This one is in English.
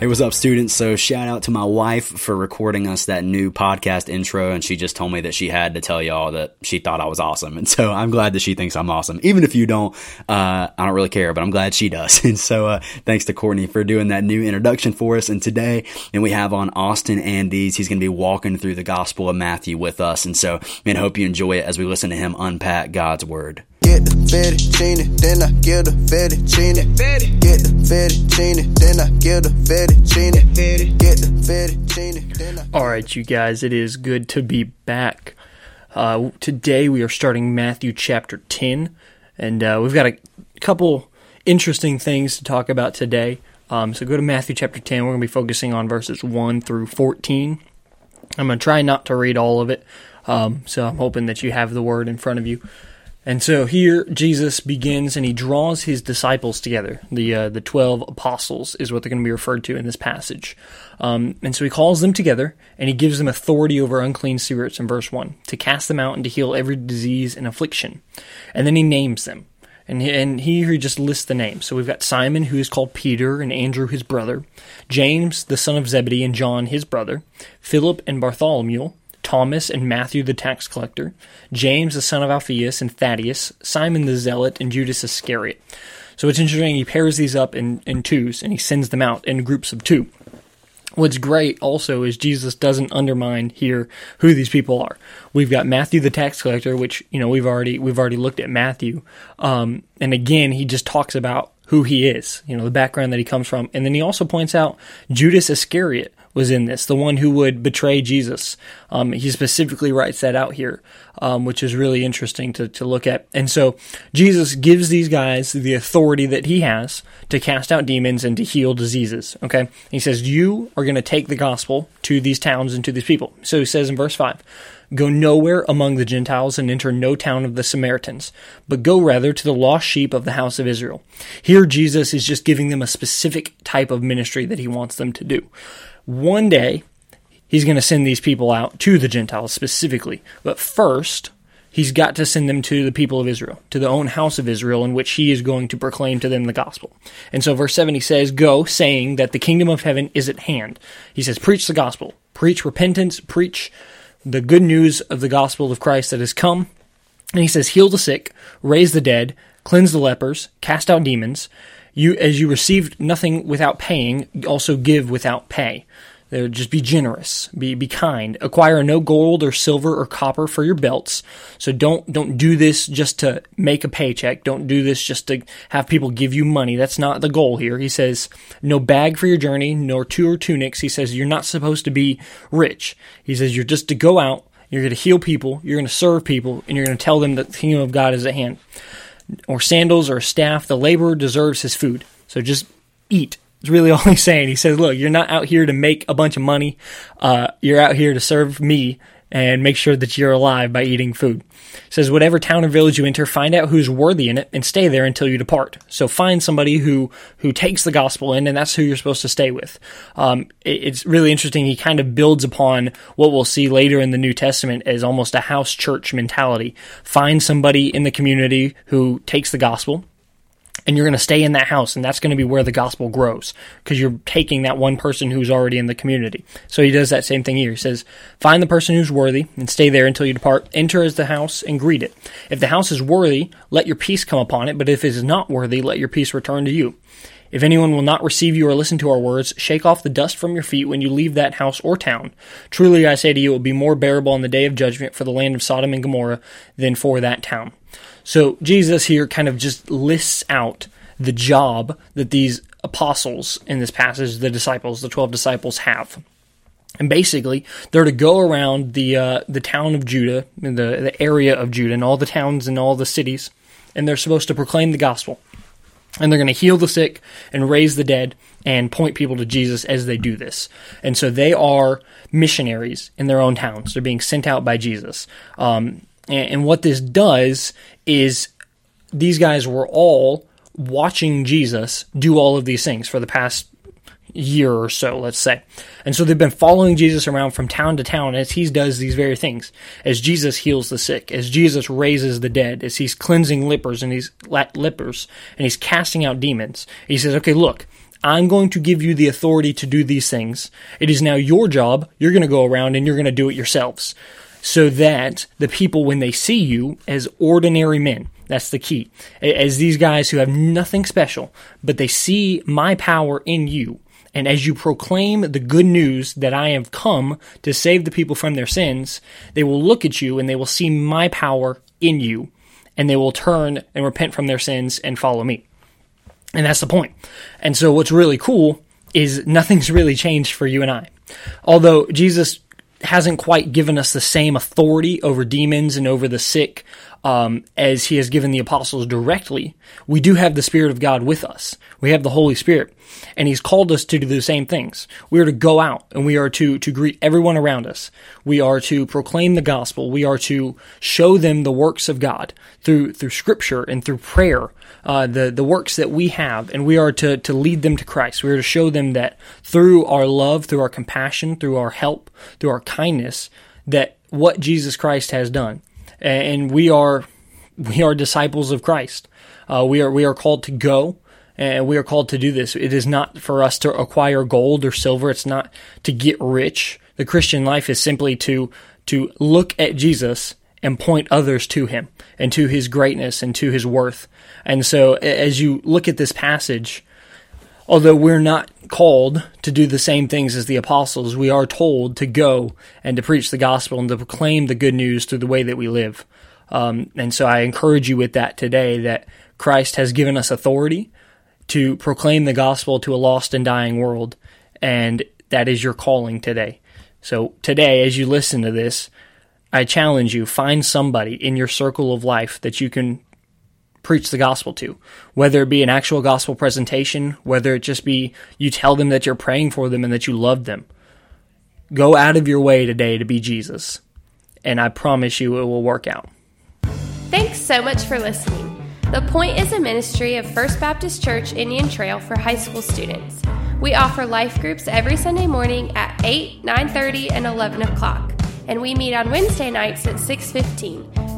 Hey, what's up, students? So, shout out to my wife for recording us that new podcast intro. And she just told me that she had to tell y'all that she thought I was awesome. And so, I'm glad that she thinks I'm awesome. Even if you don't, uh, I don't really care, but I'm glad she does. And so, uh, thanks to Courtney for doing that new introduction for us. And today, and we have on Austin Andes. He's going to be walking through the Gospel of Matthew with us. And so, man, hope you enjoy it as we listen to him unpack God's Word. Get the fettuccine, then I give the fettuccine. Get the fettuccine, then I give the fettuccine. Get the fettuccine, then I. All right, you guys, it is good to be back. Uh, today we are starting Matthew chapter 10, and uh, we've got a couple interesting things to talk about today. Um, so go to Matthew chapter 10. We're going to be focusing on verses 1 through 14. I'm going to try not to read all of it, um, so I'm hoping that you have the word in front of you. And so here Jesus begins and he draws his disciples together. The uh, the twelve apostles is what they're going to be referred to in this passage. Um, and so he calls them together and he gives them authority over unclean spirits in verse one to cast them out and to heal every disease and affliction. And then he names them. And, and here he just lists the names. So we've got Simon, who is called Peter, and Andrew, his brother, James, the son of Zebedee, and John, his brother, Philip and Bartholomew, Thomas and Matthew the tax collector, James the son of Alphaeus and Thaddeus, Simon the zealot, and Judas Iscariot. So it's interesting, he pairs these up in, in twos and he sends them out in groups of two. What's great also is Jesus doesn't undermine here who these people are. We've got Matthew the tax collector, which you know we've already we've already looked at Matthew, um, and again he just talks about who he is, you know the background that he comes from, and then he also points out Judas Iscariot, was in this, the one who would betray Jesus. Um, he specifically writes that out here, um, which is really interesting to, to look at. And so Jesus gives these guys the authority that he has to cast out demons and to heal diseases. Okay. He says, You are going to take the gospel to these towns and to these people. So he says in verse 5, Go nowhere among the Gentiles and enter no town of the Samaritans, but go rather to the lost sheep of the house of Israel. Here, Jesus is just giving them a specific type of ministry that he wants them to do. One day, he's going to send these people out to the Gentiles specifically. But first, he's got to send them to the people of Israel, to the own house of Israel, in which he is going to proclaim to them the gospel. And so, verse 7, he says, Go, saying that the kingdom of heaven is at hand. He says, Preach the gospel, preach repentance, preach the good news of the gospel of Christ that has come. And he says, Heal the sick, raise the dead, cleanse the lepers, cast out demons. You, as you received nothing without paying, also give without pay. Just be generous, be be kind. Acquire no gold or silver or copper for your belts. So don't don't do this just to make a paycheck. Don't do this just to have people give you money. That's not the goal here. He says no bag for your journey, nor two or tunics. He says you're not supposed to be rich. He says you're just to go out. You're going to heal people. You're going to serve people, and you're going to tell them that the kingdom of God is at hand. Or sandals or staff. The laborer deserves his food. So just eat it's really all he's saying. He says, look, you're not out here to make a bunch of money. Uh, you're out here to serve me and make sure that you're alive by eating food. He says, whatever town or village you enter, find out who's worthy in it and stay there until you depart. So find somebody who, who takes the gospel in and that's who you're supposed to stay with. Um, it, it's really interesting. He kind of builds upon what we'll see later in the New Testament as almost a house church mentality. Find somebody in the community who takes the gospel and you're going to stay in that house and that's going to be where the gospel grows because you're taking that one person who's already in the community. So he does that same thing here. He says find the person who's worthy and stay there until you depart. Enter as the house and greet it. If the house is worthy let your peace come upon it but if it is not worthy let your peace return to you. If anyone will not receive you or listen to our words, shake off the dust from your feet when you leave that house or town. Truly I say to you, it will be more bearable on the day of judgment for the land of Sodom and Gomorrah than for that town. So Jesus here kind of just lists out the job that these apostles in this passage, the disciples, the 12 disciples have. And basically, they're to go around the uh, the town of Judah, the the area of Judah, and all the towns and all the cities, and they're supposed to proclaim the gospel. And they're going to heal the sick and raise the dead and point people to Jesus as they do this. And so they are missionaries in their own towns. They're being sent out by Jesus. Um, And, and what this does is these guys were all watching Jesus do all of these things for the past year or so, let's say. And so they've been following Jesus around from town to town as he does these very things. As Jesus heals the sick, as Jesus raises the dead, as he's cleansing lepers and he's lepers and he's casting out demons. He says, "Okay, look, I'm going to give you the authority to do these things. It is now your job. You're going to go around and you're going to do it yourselves." So that the people, when they see you as ordinary men, that's the key. As these guys who have nothing special, but they see my power in you, and as you proclaim the good news that I have come to save the people from their sins, they will look at you and they will see my power in you, and they will turn and repent from their sins and follow me. And that's the point. And so what's really cool is nothing's really changed for you and I. Although Jesus hasn't quite given us the same authority over demons and over the sick um, as he has given the apostles directly, we do have the Spirit of God with us. We have the Holy Spirit, and He's called us to do the same things. We are to go out and we are to to greet everyone around us. We are to proclaim the gospel. We are to show them the works of God through through Scripture and through prayer. Uh, the the works that we have, and we are to to lead them to Christ. We are to show them that through our love, through our compassion, through our help, through our kindness, that what Jesus Christ has done and we are we are disciples of Christ. Uh, we are we are called to go, and we are called to do this. It is not for us to acquire gold or silver. It's not to get rich. The Christian life is simply to to look at Jesus and point others to him and to his greatness and to his worth. And so, as you look at this passage, although we're not called to do the same things as the apostles, we are told to go and to preach the gospel and to proclaim the good news through the way that we live. Um, and so I encourage you with that today that Christ has given us authority to proclaim the gospel to a lost and dying world, and that is your calling today. So today, as you listen to this, I challenge you find somebody in your circle of life that you can preach the gospel to, whether it be an actual gospel presentation, whether it just be you tell them that you're praying for them and that you love them. Go out of your way today to be Jesus, and I promise you it will work out. Thanks so much for listening. The Point is a ministry of First Baptist Church Indian Trail for high school students. We offer life groups every Sunday morning at 8, 9:30, and 11 o'clock, and we meet on Wednesday nights at 6:15.